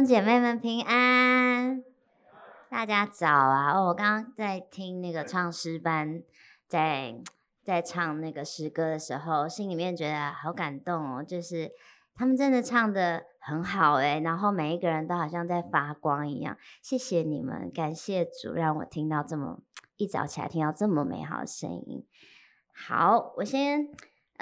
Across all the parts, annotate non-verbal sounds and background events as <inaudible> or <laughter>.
姐妹们平安，大家早啊！哦，我刚刚在听那个唱诗班，在在唱那个诗歌的时候，心里面觉得好感动哦，就是他们真的唱得很好诶，然后每一个人都好像在发光一样。谢谢你们，感谢主让我听到这么一早起来听到这么美好的声音。好，我先。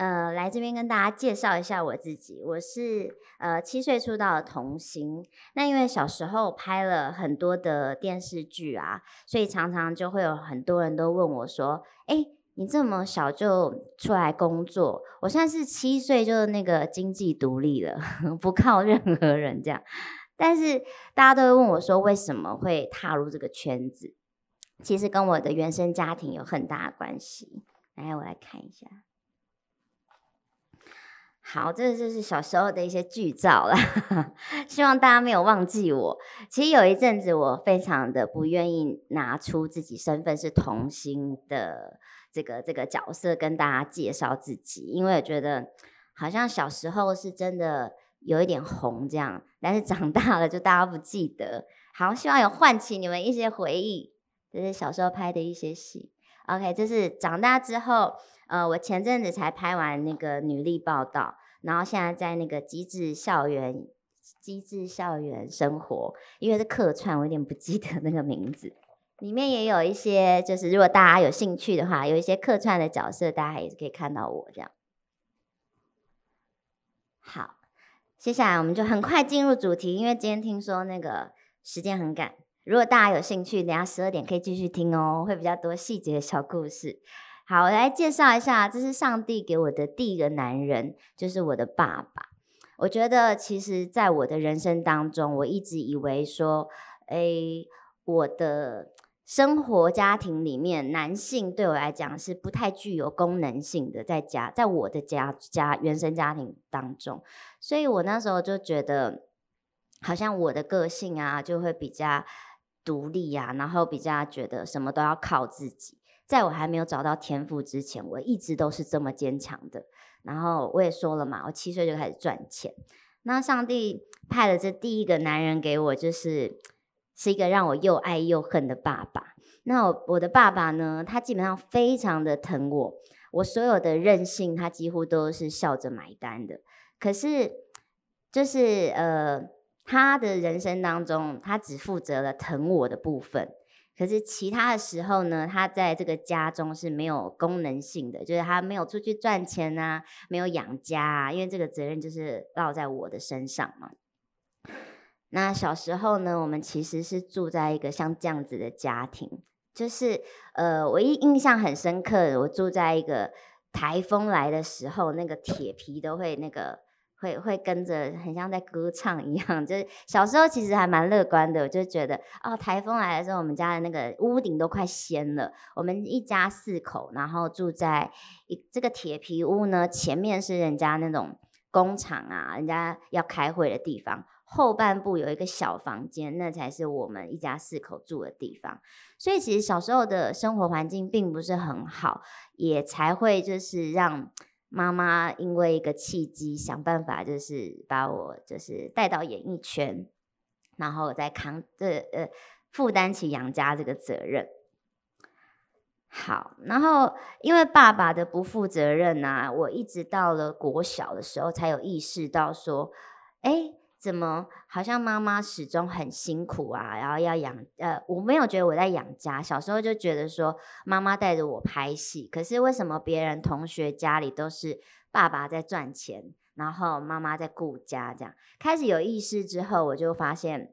呃，来这边跟大家介绍一下我自己。我是呃七岁出道的童星。那因为小时候拍了很多的电视剧啊，所以常常就会有很多人都问我说：“哎，你这么小就出来工作？”我算是七岁就那个经济独立了，<laughs> 不靠任何人这样。但是大家都会问我说：“为什么会踏入这个圈子？”其实跟我的原生家庭有很大的关系。来，我来看一下。好，这就是小时候的一些剧照了，<laughs> 希望大家没有忘记我。其实有一阵子，我非常的不愿意拿出自己身份是童星的这个这个角色跟大家介绍自己，因为我觉得好像小时候是真的有一点红这样，但是长大了就大家不记得。好，希望有唤起你们一些回忆，这是小时候拍的一些戏。OK，这是长大之后。呃，我前阵子才拍完那个女力报道，然后现在在那个机智校园，机智校园生活，因为是客串，我有点不记得那个名字。里面也有一些，就是如果大家有兴趣的话，有一些客串的角色，大家也是可以看到我这样。好，接下来我们就很快进入主题，因为今天听说那个时间很赶，如果大家有兴趣，等下十二点可以继续听哦，会比较多细节的小故事。好，我来介绍一下，这是上帝给我的第一个男人，就是我的爸爸。我觉得，其实，在我的人生当中，我一直以为说，诶，我的生活家庭里面，男性对我来讲是不太具有功能性的，在家，在我的家家原生家庭当中，所以我那时候就觉得，好像我的个性啊，就会比较独立啊，然后比较觉得什么都要靠自己。在我还没有找到天赋之前，我一直都是这么坚强的。然后我也说了嘛，我七岁就开始赚钱。那上帝派了这第一个男人给我，就是是一个让我又爱又恨的爸爸。那我我的爸爸呢，他基本上非常的疼我，我所有的任性，他几乎都是笑着买单的。可是就是呃，他的人生当中，他只负责了疼我的部分。可是其他的时候呢，他在这个家中是没有功能性的，就是他没有出去赚钱啊，没有养家啊，因为这个责任就是落在我的身上嘛。那小时候呢，我们其实是住在一个像这样子的家庭，就是呃，我一印象很深刻的，我住在一个台风来的时候，那个铁皮都会那个。会会跟着很像在歌唱一样，<laughs> 就是小时候其实还蛮乐观的，我就觉得哦，台风来的时候，我们家的那个屋顶都快掀了。我们一家四口，然后住在一这个铁皮屋呢，前面是人家那种工厂啊，人家要开会的地方，后半部有一个小房间，那才是我们一家四口住的地方。所以其实小时候的生活环境并不是很好，也才会就是让。妈妈因为一个契机，想办法就是把我就是带到演艺圈，然后再扛这呃负担起养家这个责任。好，然后因为爸爸的不负责任啊，我一直到了国小的时候才有意识到说，哎。怎么好像妈妈始终很辛苦啊？然后要养呃，我没有觉得我在养家。小时候就觉得说妈妈带着我拍戏，可是为什么别人同学家里都是爸爸在赚钱，然后妈妈在顾家？这样开始有意识之后，我就发现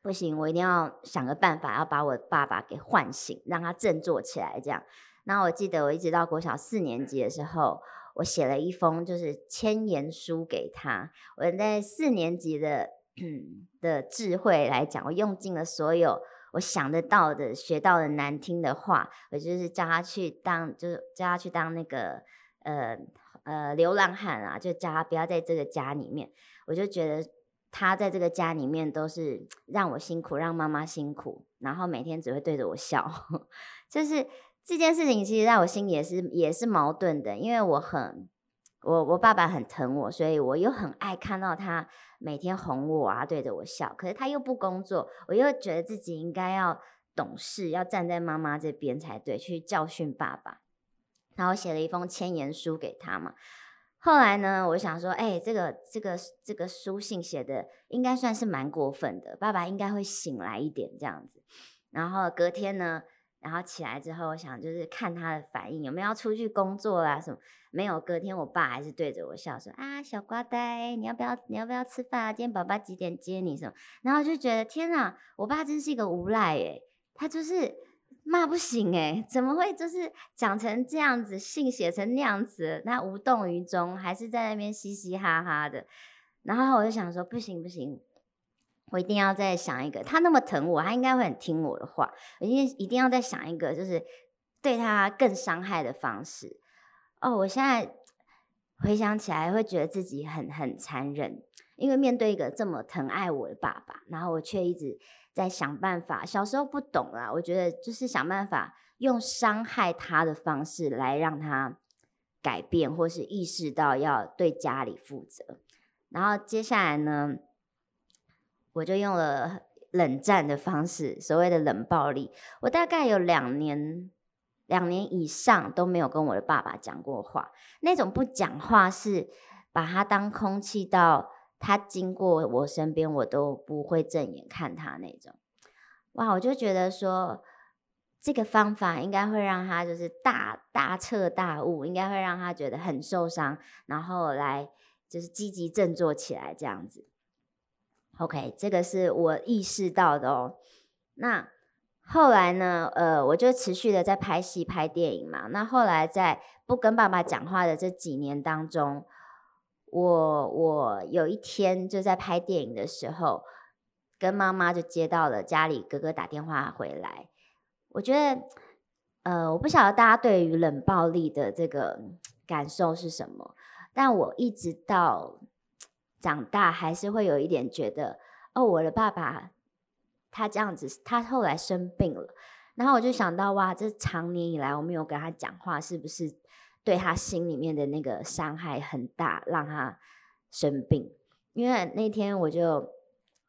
不行，我一定要想个办法，要把我爸爸给唤醒，让他振作起来。这样，那我记得我一直到国小四年级的时候。我写了一封就是千言书给他。我在四年级的 <clears throat> 的智慧来讲，我用尽了所有我想得到的、学到的难听的话，我就是叫他去当，就是叫他去当那个呃呃流浪汉啊，就叫他不要在这个家里面。我就觉得他在这个家里面都是让我辛苦，让妈妈辛苦，然后每天只会对着我笑，<laughs> 就是。这件事情其实在我心里也是也是矛盾的，因为我很我我爸爸很疼我，所以我又很爱看到他每天哄我啊，对着我笑。可是他又不工作，我又觉得自己应该要懂事，要站在妈妈这边才对，去教训爸爸。然后写了一封千言书给他嘛。后来呢，我想说，哎，这个这个这个书信写的应该算是蛮过分的，爸爸应该会醒来一点这样子。然后隔天呢，然后起来之后，我想就是看他的反应，有没有要出去工作啦什么？没有。隔天我爸还是对着我笑说：“啊，小瓜呆，你要不要你要不要吃饭啊？今天爸爸几点接你什么？”然后就觉得天哪，我爸真是一个无赖诶，他就是。骂不醒诶、欸，怎么会就是讲成这样子，信写成那样子，那无动于衷，还是在那边嘻嘻哈哈的。然后我就想说，不行不行，我一定要再想一个。他那么疼我，他应该会很听我的话。我一定一定要再想一个，就是对他更伤害的方式。哦，我现在回想起来，会觉得自己很很残忍，因为面对一个这么疼爱我的爸爸，然后我却一直。在想办法，小时候不懂啦，我觉得就是想办法用伤害他的方式来让他改变，或是意识到要对家里负责。然后接下来呢，我就用了冷战的方式，所谓的冷暴力。我大概有两年，两年以上都没有跟我的爸爸讲过话。那种不讲话是把他当空气到。他经过我身边，我都不会正眼看他那种。哇，我就觉得说，这个方法应该会让他就是大大彻大悟，应该会让他觉得很受伤，然后来就是积极振作起来这样子。OK，这个是我意识到的哦。那后来呢？呃，我就持续的在拍戏、拍电影嘛。那后来在不跟爸爸讲话的这几年当中。我我有一天就在拍电影的时候，跟妈妈就接到了家里哥哥打电话回来。我觉得，呃，我不晓得大家对于冷暴力的这个感受是什么，但我一直到长大还是会有一点觉得，哦，我的爸爸他这样子，他后来生病了，然后我就想到，哇，这长年以来我没有跟他讲话，是不是？对他心里面的那个伤害很大，让他生病。因为那天我就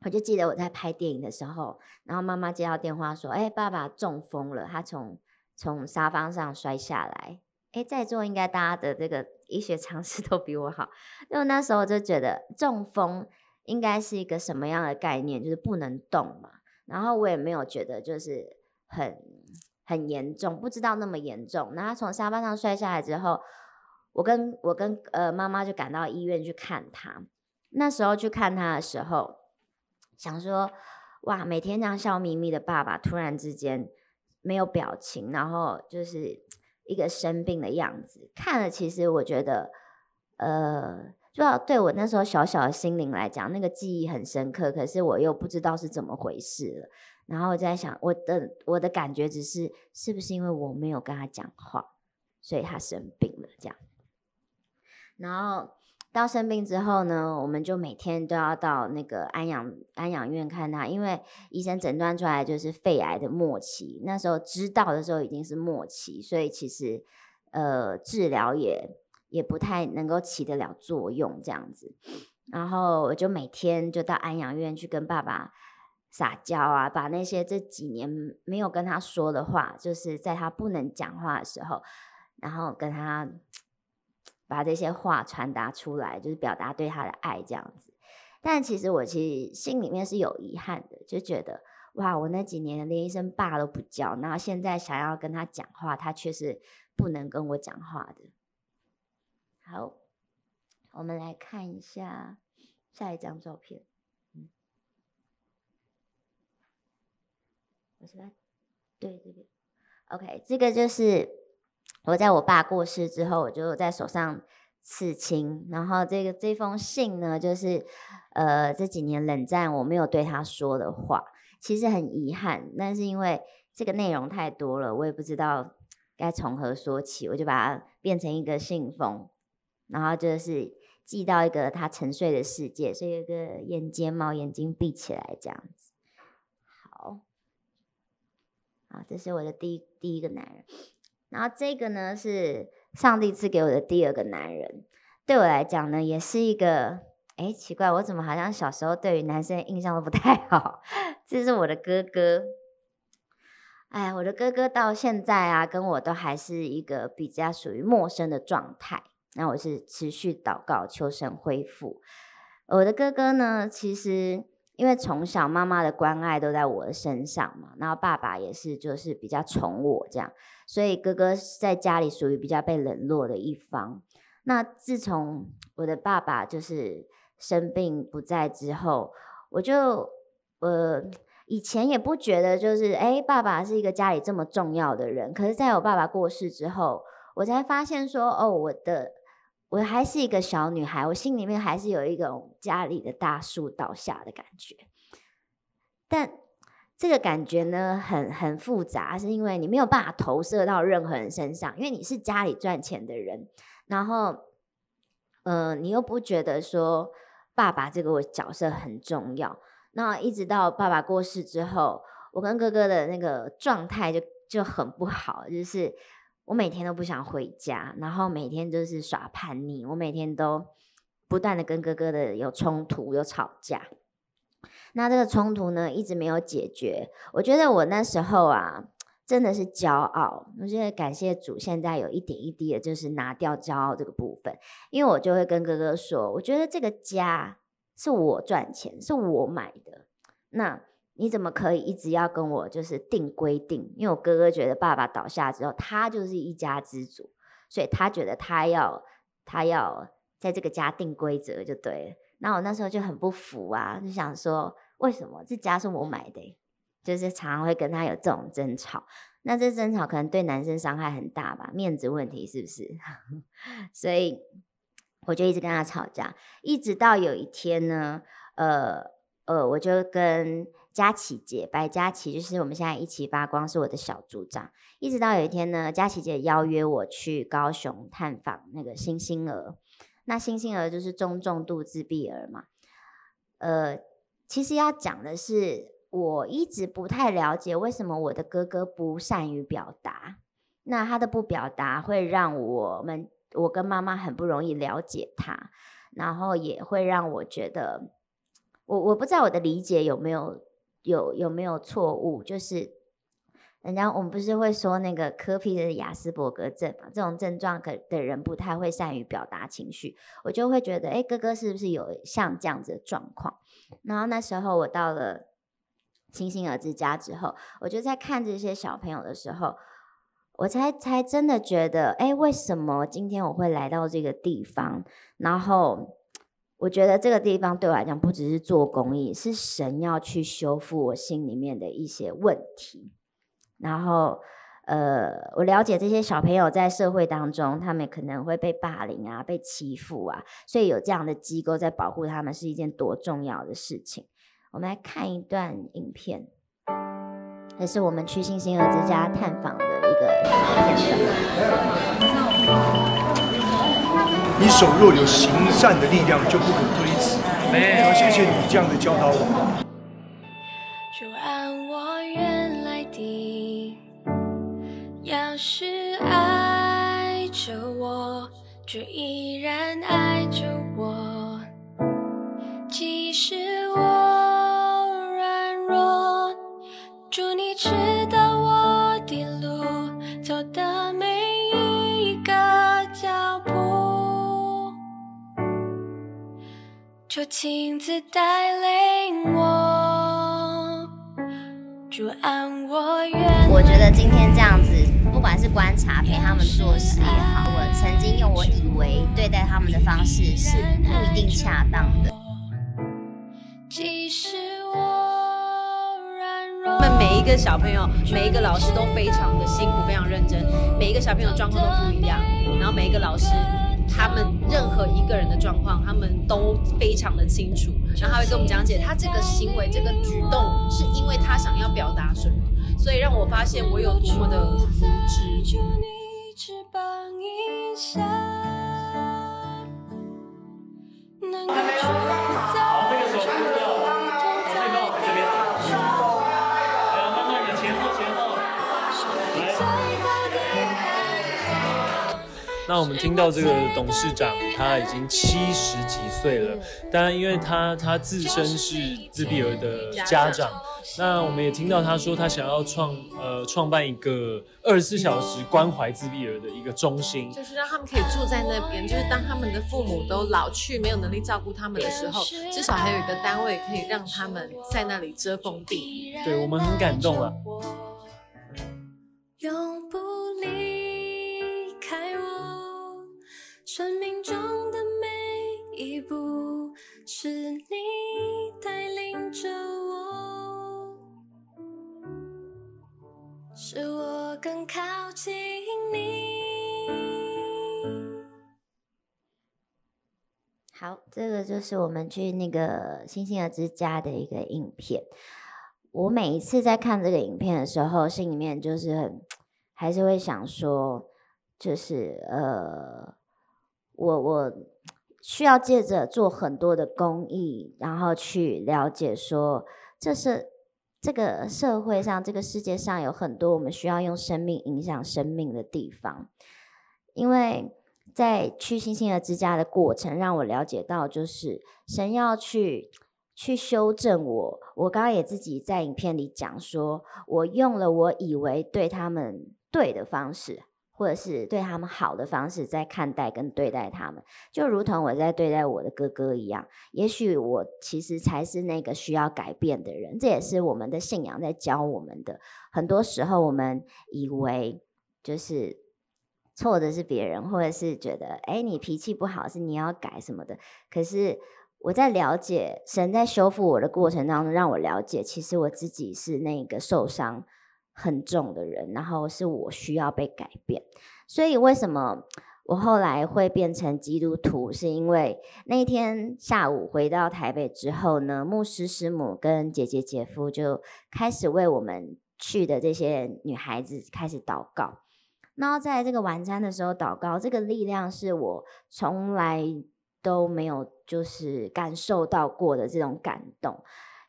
我就记得我在拍电影的时候，然后妈妈接到电话说：“哎，爸爸中风了，他从从沙发上摔下来。”哎，在座应该大家的这个医学常识都比我好，因为那时候我就觉得中风应该是一个什么样的概念，就是不能动嘛。然后我也没有觉得就是很。很严重，不知道那么严重。然后他从沙发上摔下来之后，我跟我跟呃妈妈就赶到医院去看他。那时候去看他的时候，想说哇，每天这样笑眯眯的爸爸，突然之间没有表情，然后就是一个生病的样子。看了，其实我觉得，呃，就要对我那时候小小的心灵来讲，那个记忆很深刻。可是我又不知道是怎么回事了。然后我在想，我的我的感觉只是，是不是因为我没有跟他讲话，所以他生病了这样。然后到生病之后呢，我们就每天都要到那个安养安养院看他，因为医生诊断出来就是肺癌的末期。那时候知道的时候已经是末期，所以其实呃治疗也也不太能够起得了作用这样子。然后我就每天就到安养院去跟爸爸。撒娇啊，把那些这几年没有跟他说的话，就是在他不能讲话的时候，然后跟他把这些话传达出来，就是表达对他的爱这样子。但其实我其实心里面是有遗憾的，就觉得哇，我那几年连一声爸都不叫，那现在想要跟他讲话，他却是不能跟我讲话的。好，我们来看一下下一张照片。嗯，我是吧？对对对，OK，这个就是我在我爸过世之后，我就在手上刺青。然后这个这封信呢，就是呃这几年冷战我没有对他说的话，其实很遗憾。但是因为这个内容太多了，我也不知道该从何说起，我就把它变成一个信封，然后就是寄到一个他沉睡的世界，所以有个眼睫毛，眼睛闭起来这样子。啊，这是我的第一第一个男人，然后这个呢是上帝赐给我的第二个男人。对我来讲呢，也是一个，哎，奇怪，我怎么好像小时候对于男生印象都不太 <laughs> 好？这是我的哥哥。哎，我的哥哥到现在啊，跟我都还是一个比较属于陌生的状态。那我是持续祷告求神恢复。我的哥哥呢，其实因为从小妈妈的关爱都在我的身上嘛，然后爸爸也是就是比较宠我这样，所以哥哥在家里属于比较被冷落的一方。那自从我的爸爸就是生病不在之后，我就呃。以前也不觉得，就是哎，爸爸是一个家里这么重要的人。可是，在我爸爸过世之后，我才发现说，哦，我的我还是一个小女孩，我心里面还是有一种家里的大树倒下的感觉。但这个感觉呢，很很复杂，是因为你没有办法投射到任何人身上，因为你是家里赚钱的人，然后，呃，你又不觉得说爸爸这个角色很重要。那一直到爸爸过世之后，我跟哥哥的那个状态就就很不好，就是我每天都不想回家，然后每天就是耍叛逆，我每天都不断的跟哥哥的有冲突、有吵架。那这个冲突呢，一直没有解决。我觉得我那时候啊，真的是骄傲。我觉得感谢主，现在有一点一滴的，就是拿掉骄傲这个部分，因为我就会跟哥哥说，我觉得这个家。是我赚钱，是我买的，那你怎么可以一直要跟我就是定规定？因为我哥哥觉得爸爸倒下之后，他就是一家之主，所以他觉得他要他要在这个家定规则就对了。那我那时候就很不服啊，就想说为什么这家是我买的？就是常常会跟他有这种争吵。那这争吵可能对男生伤害很大吧，面子问题是不是？<laughs> 所以。我就一直跟他吵架，一直到有一天呢，呃呃，我就跟佳琪姐，白佳琪，就是我们现在一起发光，是我的小组长。一直到有一天呢，佳琪姐邀约我去高雄探访那个星星儿，那星星儿就是中重度自闭儿嘛。呃，其实要讲的是，我一直不太了解为什么我的哥哥不善于表达，那他的不表达会让我们。我跟妈妈很不容易了解他，然后也会让我觉得，我我不知道我的理解有没有有有没有错误，就是人家我们不是会说那个柯皮的雅斯伯格症嘛，这种症状可的人不太会善于表达情绪，我就会觉得，哎，哥哥是不是有像这样子的状况？然后那时候我到了星星儿之家之后，我就在看这些小朋友的时候。我才才真的觉得，哎，为什么今天我会来到这个地方？然后我觉得这个地方对我来讲不只是做公益，是神要去修复我心里面的一些问题。然后，呃，我了解这些小朋友在社会当中，他们可能会被霸凌啊，被欺负啊，所以有这样的机构在保护他们是一件多重要的事情。我们来看一段影片，这是我们去星星儿之家探访的一个。你手若有行善的力量，就不可推辞。没有，谢谢你这样的教导我。就按我原来的，要是爱着我，就依然爱就亲自带领我，我愿。我觉得今天这样子，不管是观察陪他们做事也好，我曾经用我以为对待他们的方式是不一定恰当的。即使我。每一个小朋友，每一个老师都非常的辛苦，非常认真。每一个小朋友状况都不一样，然后每一个老师，他们任何一个人的状况，他们都非常的清楚。然后他会跟我们讲解，他这个行为、这个举动，是因为他想要表达什么，所以让我发现我有多么的无知。那我们听到这个董事长他已经七十几岁了，当然因为他他自身是自闭儿的家长。那我们也听到他说，他想要创呃创办一个二十四小时关怀自闭儿的一个中心，就是让他们可以住在那边，就是当他们的父母都老去没有能力照顾他们的时候，至少还有一个单位可以让他们在那里遮风避雨。对，我们很感动了。永不生命中的每一步，是你带领着我。使我更靠近你。好，这个就是我们去那个星星的之家的一个影片。我每一次在看这个影片的时候，心里面就是很，还是会想说，就是呃，我我需要借着做很多的公益，然后去了解说，这是。这个社会上，这个世界上有很多我们需要用生命影响生命的地方，因为在去星星的之家的过程，让我了解到，就是神要去去修正我。我刚刚也自己在影片里讲说，我用了我以为对他们对的方式。或者是对他们好的方式在看待跟对待他们，就如同我在对待我的哥哥一样。也许我其实才是那个需要改变的人，这也是我们的信仰在教我们的。很多时候我们以为就是错的是别人，或者是觉得哎，你脾气不好是你要改什么的。可是我在了解神在修复我的过程当中，让我了解其实我自己是那个受伤很重的人，然后是我需要被改变，所以为什么我后来会变成基督徒？是因为那一天下午回到台北之后呢，牧师师母跟姐姐姐夫就开始为我们去的这些女孩子开始祷告。然后在这个晚餐的时候祷告，这个力量是我从来都没有就是感受到过的这种感动，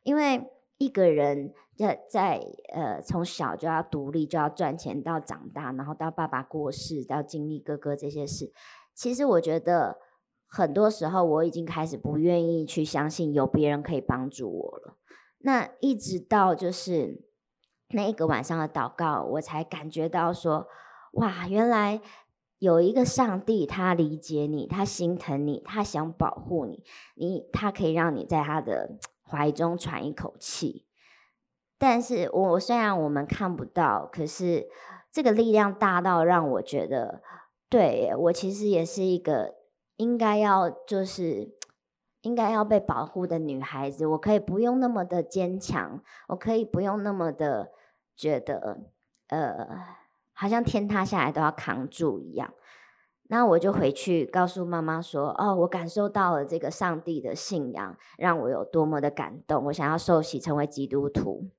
因为一个人。在在呃，从小就要独立，就要赚钱，到长大，然后到爸爸过世，到经历哥哥这些事。其实我觉得很多时候我已经开始不愿意去相信有别人可以帮助我了。那一直到就是那一个晚上的祷告，我才感觉到说，哇，原来有一个上帝，他理解你，他心疼你，他想保护你，你他可以让你在他的 <tsk> 怀中喘一口气。但是我虽然我们看不到，可是这个力量大到让我觉得，对，我其实也是一个应该要就是应该要被保护的女孩子。我可以不用那么的坚强，我可以不用那么的觉得，呃，好像天塌下来都要扛住一样。那我就回去告诉妈妈说：“哦，我感受到了这个上帝的信仰，让我有多么的感动。我想要受洗成为基督徒。”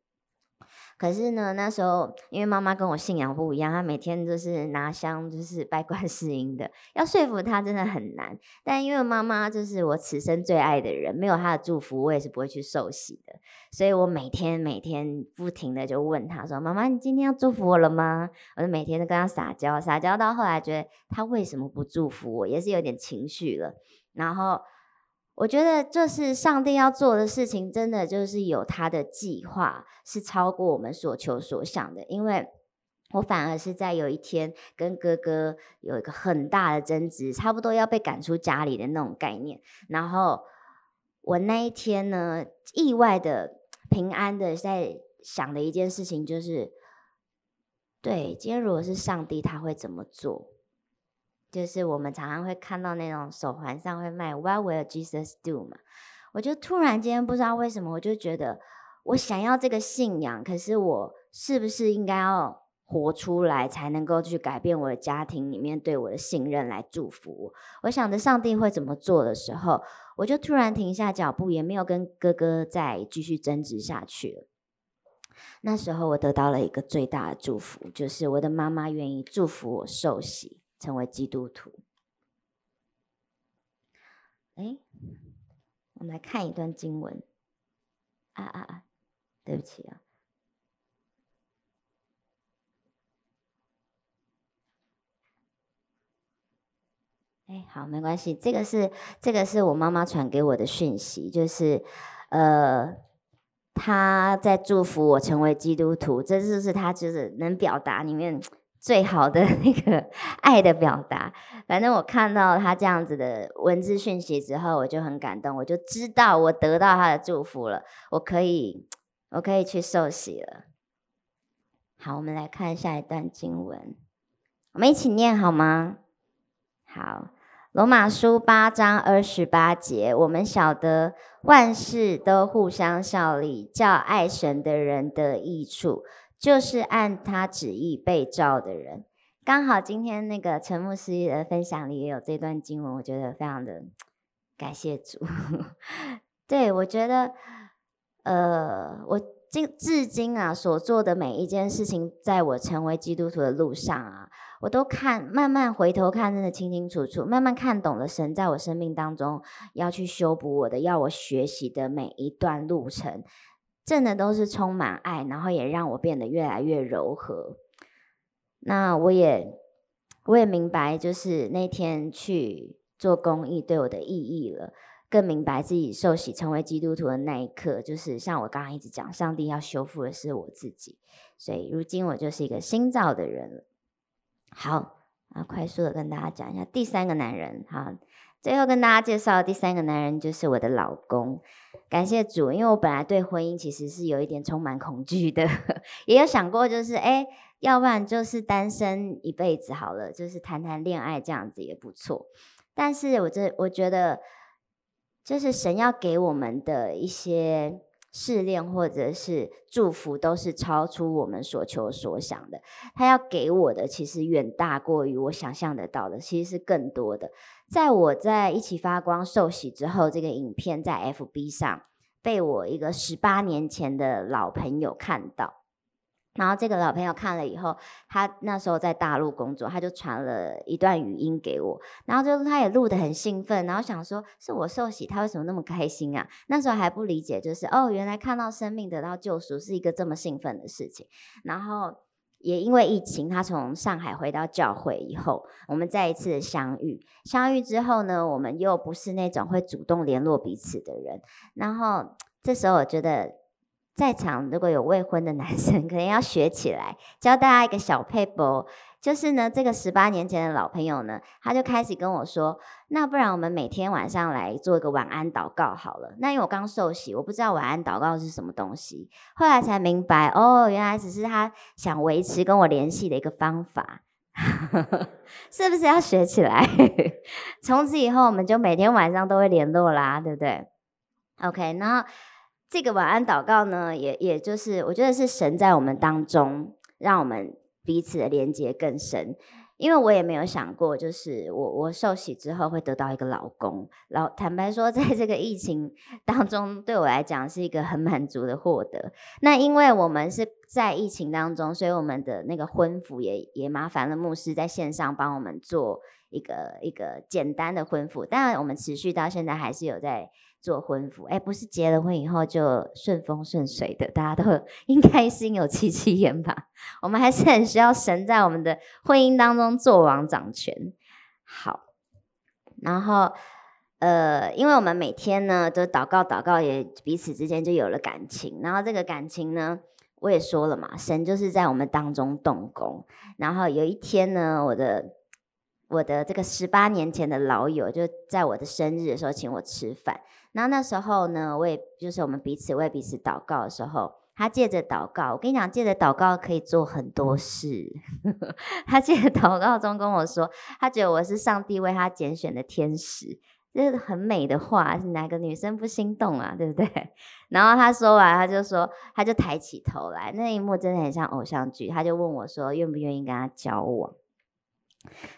可是呢，那时候因为妈妈跟我信仰不一样，她每天都是拿香，就是拜观世音的。要说服她真的很难。但因为妈妈就是我此生最爱的人，没有她的祝福，我也是不会去受洗的。所以我每天每天不停的就问她说：“妈妈，你今天要祝福我了吗？”我就每天都跟她撒娇，撒娇到后来觉得她为什么不祝福我，也是有点情绪了。然后。我觉得就是上帝要做的事情，真的就是有他的计划，是超过我们所求所想的。因为我反而是在有一天跟哥哥有一个很大的争执，差不多要被赶出家里的那种概念。然后我那一天呢，意外的平安的在想的一件事情就是，对，今天如果是上帝，他会怎么做？就是我们常常会看到那种手环上会卖 What will Jesus do 嘛？我就突然间不知道为什么，我就觉得我想要这个信仰，可是我是不是应该要活出来，才能够去改变我的家庭里面对我的信任，来祝福我？我想着上帝会怎么做的时候，我就突然停下脚步，也没有跟哥哥再继续争执下去了。那时候我得到了一个最大的祝福，就是我的妈妈愿意祝福我受洗。成为基督徒。哎，我们来看一段经文。啊啊啊！对不起啊。哎，好，没关系。这个是这个是我妈妈传给我的讯息，就是呃，她在祝福我成为基督徒，这就是她就是能表达里面最好的 <laughs> 那个爱的表达。反正我看到他这样子的文字讯息之后，我就很感动，我就知道我得到他的祝福了，我可以我可以去受洗了。好，我们来看下一段经文，我们一起念好吗？好。罗马书八章二十八节，我们晓得万事都互相效力，叫爱神的人得益处，就是按他旨意被召的人。刚好今天那个陈牧师的分享里也有这段经文，我觉得非常的感谢主。<laughs> 对，我觉得，呃，我今至今啊所做的每一件事情，在我成为基督徒的路上啊。我都看，慢慢回头看，真的清清楚楚，慢慢看懂了神在我生命当中要去修补我的，要我学习的每一段路程，真的都是充满爱，然后也让我变得越来越柔和。那我也，我也明白，就是那天去做公益对我的意义了，更明白自己受洗成为基督徒的那一刻，就是像我刚刚一直讲，上帝要修复的是我自己，所以如今我就是一个新造的人。好，啊，快速的跟大家讲一下第三个男人。好，最后跟大家介绍第三个男人就是我的老公。感谢主，因为我本来对婚姻其实是有一点充满恐惧的，<laughs> 也有想过就是，哎，要不然就是单身一辈子好了，就是谈谈恋爱这样子也不错。但是我这我觉得，就是神要给我们的一些。试炼或者是祝福，都是超出我们所求所想的。他要给我的，其实远大过于我想象得到的，其实是更多的。在我在一起发光受洗之后，这个影片在 FB 上被我一个十八年前的老朋友看到。然后这个老朋友看了以后，他那时候在大陆工作，他就传了一段语音给我，然后就他也录得很兴奋，然后想说是我受洗，他为什么那么开心啊？那时候还不理解，就是哦，原来看到生命得到救赎是一个这么兴奋的事情。然后也因为疫情，他从上海回到教会以后，我们再一次的相遇，相遇之后呢，我们又不是那种会主动联络彼此的人，然后这时候我觉得。在场如果有未婚的男生，可能要学起来，教大家一个小撇步，就是呢，这个十八年前的老朋友呢，他就开始跟我说，那不然我们每天晚上来做一个晚安祷告好了。那因为我刚受洗，我不知道晚安祷告是什么东西，后来才明白，哦，原来只是他想维持跟我联系的一个方法，<laughs> 是不是要学起来？<laughs> 从此以后，我们就每天晚上都会联络啦，对不对？OK，然后。这个晚安祷告呢，也也就是我觉得是神在我们当中，让我们彼此的连接更深。因为我也没有想过，就是我我受洗之后会得到一个老公。然后坦白说，在这个疫情 <laughs> 当中，对我来讲是一个很满足的获得。那因为我们是在疫情当中，所以我们的那个婚服也也麻烦了牧师在线上帮我们做一个一个简单的婚服。当然，我们持续到现在还是有在。做婚服，哎，不是结了婚以后就顺风顺水的，大家都 <laughs> 应该心有戚戚焉吧？我们还是很需要神在我们的婚姻当中做王掌权。好，然后呃，因为我们每天呢都祷告祷告，也彼此之间就有了感情。然后这个感情呢，我也说了嘛，神就是在我们当中动工。然后有一天呢，我的我的这个十八年前的老友就在我的生日的时候请我吃饭。然后那时候呢，我也就是我们彼此为彼此祷告的时候，他借着祷告，我跟你讲，借着祷告可以做很多事。<laughs> 他借着祷告中跟我说，他觉得我是上帝为他拣选的天使，这是很美的话，哪个女生不心动啊？对不对？<laughs> 然后他说完，他就说，他就抬起头来，那一幕真的很像偶像剧。他就问我说，愿不愿意跟他交往？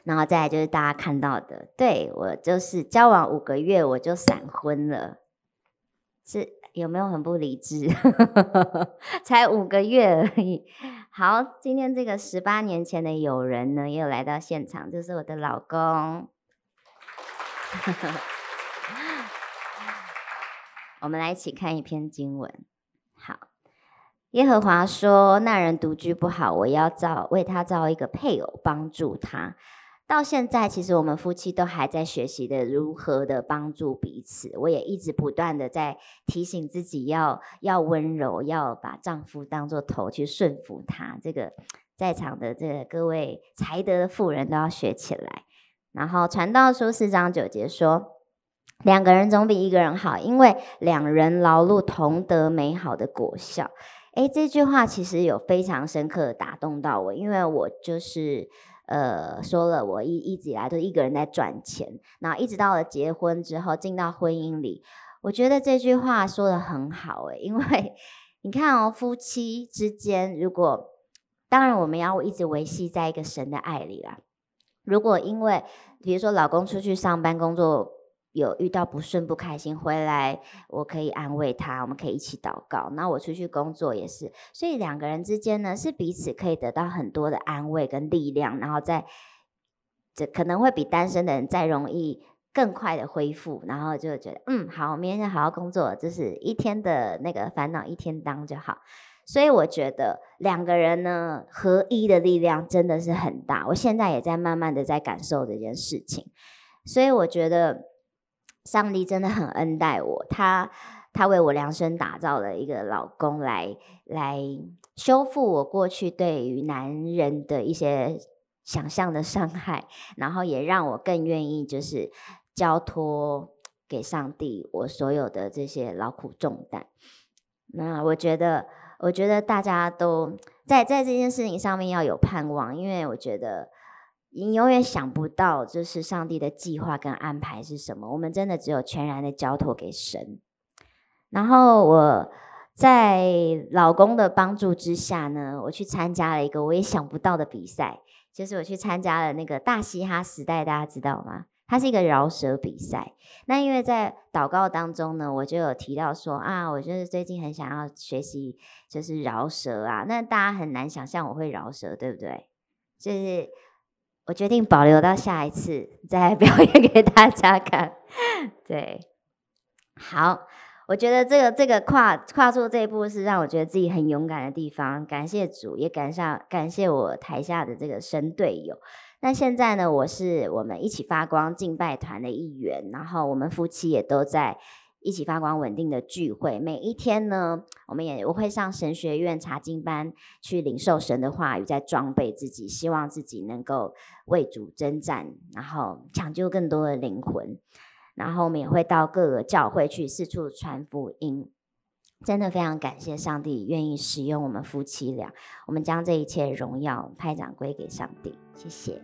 然后再来就是大家看到的，对，我就是交往五个月我就闪婚了，是有没有很不理智？<laughs> 才五个月而已。好，今天这个十八年前的友人呢，也有来到现场，就是我的老公。<laughs> 我们来一起看一篇经文。耶和华说：“那人独居不好，我要造为他造一个配偶帮助他。”到现在，其实我们夫妻都还在学习的如何的帮助彼此。我也一直不断的在提醒自己要要温柔，要把丈夫当作头去顺服他。这个在场的这个各位才德的妇人都要学起来。然后传道书四章九节说，两个人总比一个人好，因为两人劳碌同得美好的果效。诶，这句话其实有非常深刻的打动到我，因为我就是。呃，说了，我一一直以来都一个人在赚钱，然后一直到了结婚之后，进到婚姻里，我觉得这句话说的很好诶，因为你看哦，夫妻之间，如果当然我们要一直维系在一个神的爱里啦，如果因为比如说老公出去上班工作。有遇到不顺不开心回来，我可以安慰他，我们可以一起祷告。那我出去工作也是，所以两个人之间呢，是彼此可以得到很多的安慰跟力量，然后再这可能会比单身的人再容易更快的恢复，然后就觉得嗯好，明天就好好工作，就是一天的那个烦恼一天当就好。所以我觉得两个人呢合一的力量真的是很大。我现在也在慢慢的在感受这件事情，所以我觉得。上帝真的很恩待我，他他为我量身打造了一个老公来来修复我过去对于男人的一些想象的伤害，然后也让我更愿意就是交托给上帝我所有的这些劳苦重担。那我觉得，我觉得大家都在在这件事情上面要有盼望，因为我觉得。你永远想不到，就是上帝的计划跟安排是什么。我们真的只有全然的交托给神。然后我在老公的帮助之下呢，我去参加了一个我也想不到的比赛，就是我去参加了那个大嘻哈时代，大家知道吗？它是一个饶舌比赛。那因为在祷告当中呢，我就有提到说啊，我就是最近很想要学习，就是饶舌啊。那大家很难想象我会饶舌，对不对？就是。我决定保留到下一次再表演给大家看。对，好，我觉得这个这个跨跨出这一步是让我觉得自己很勇敢的地方。感谢主，也感谢感谢我台下的这个神队友。那现在呢，我是我们一起发光敬拜团的一员，然后我们夫妻也都在。一起发光稳定的聚会，每一天呢，我们也我会上神学院查经班去领受神的话语，在装备自己，希望自己能够为主征战，然后抢救更多的灵魂。然后我们也会到各个教会去四处传福音。真的非常感谢上帝愿意使用我们夫妻俩，我们将这一切荣耀拍掌归给上帝，谢谢。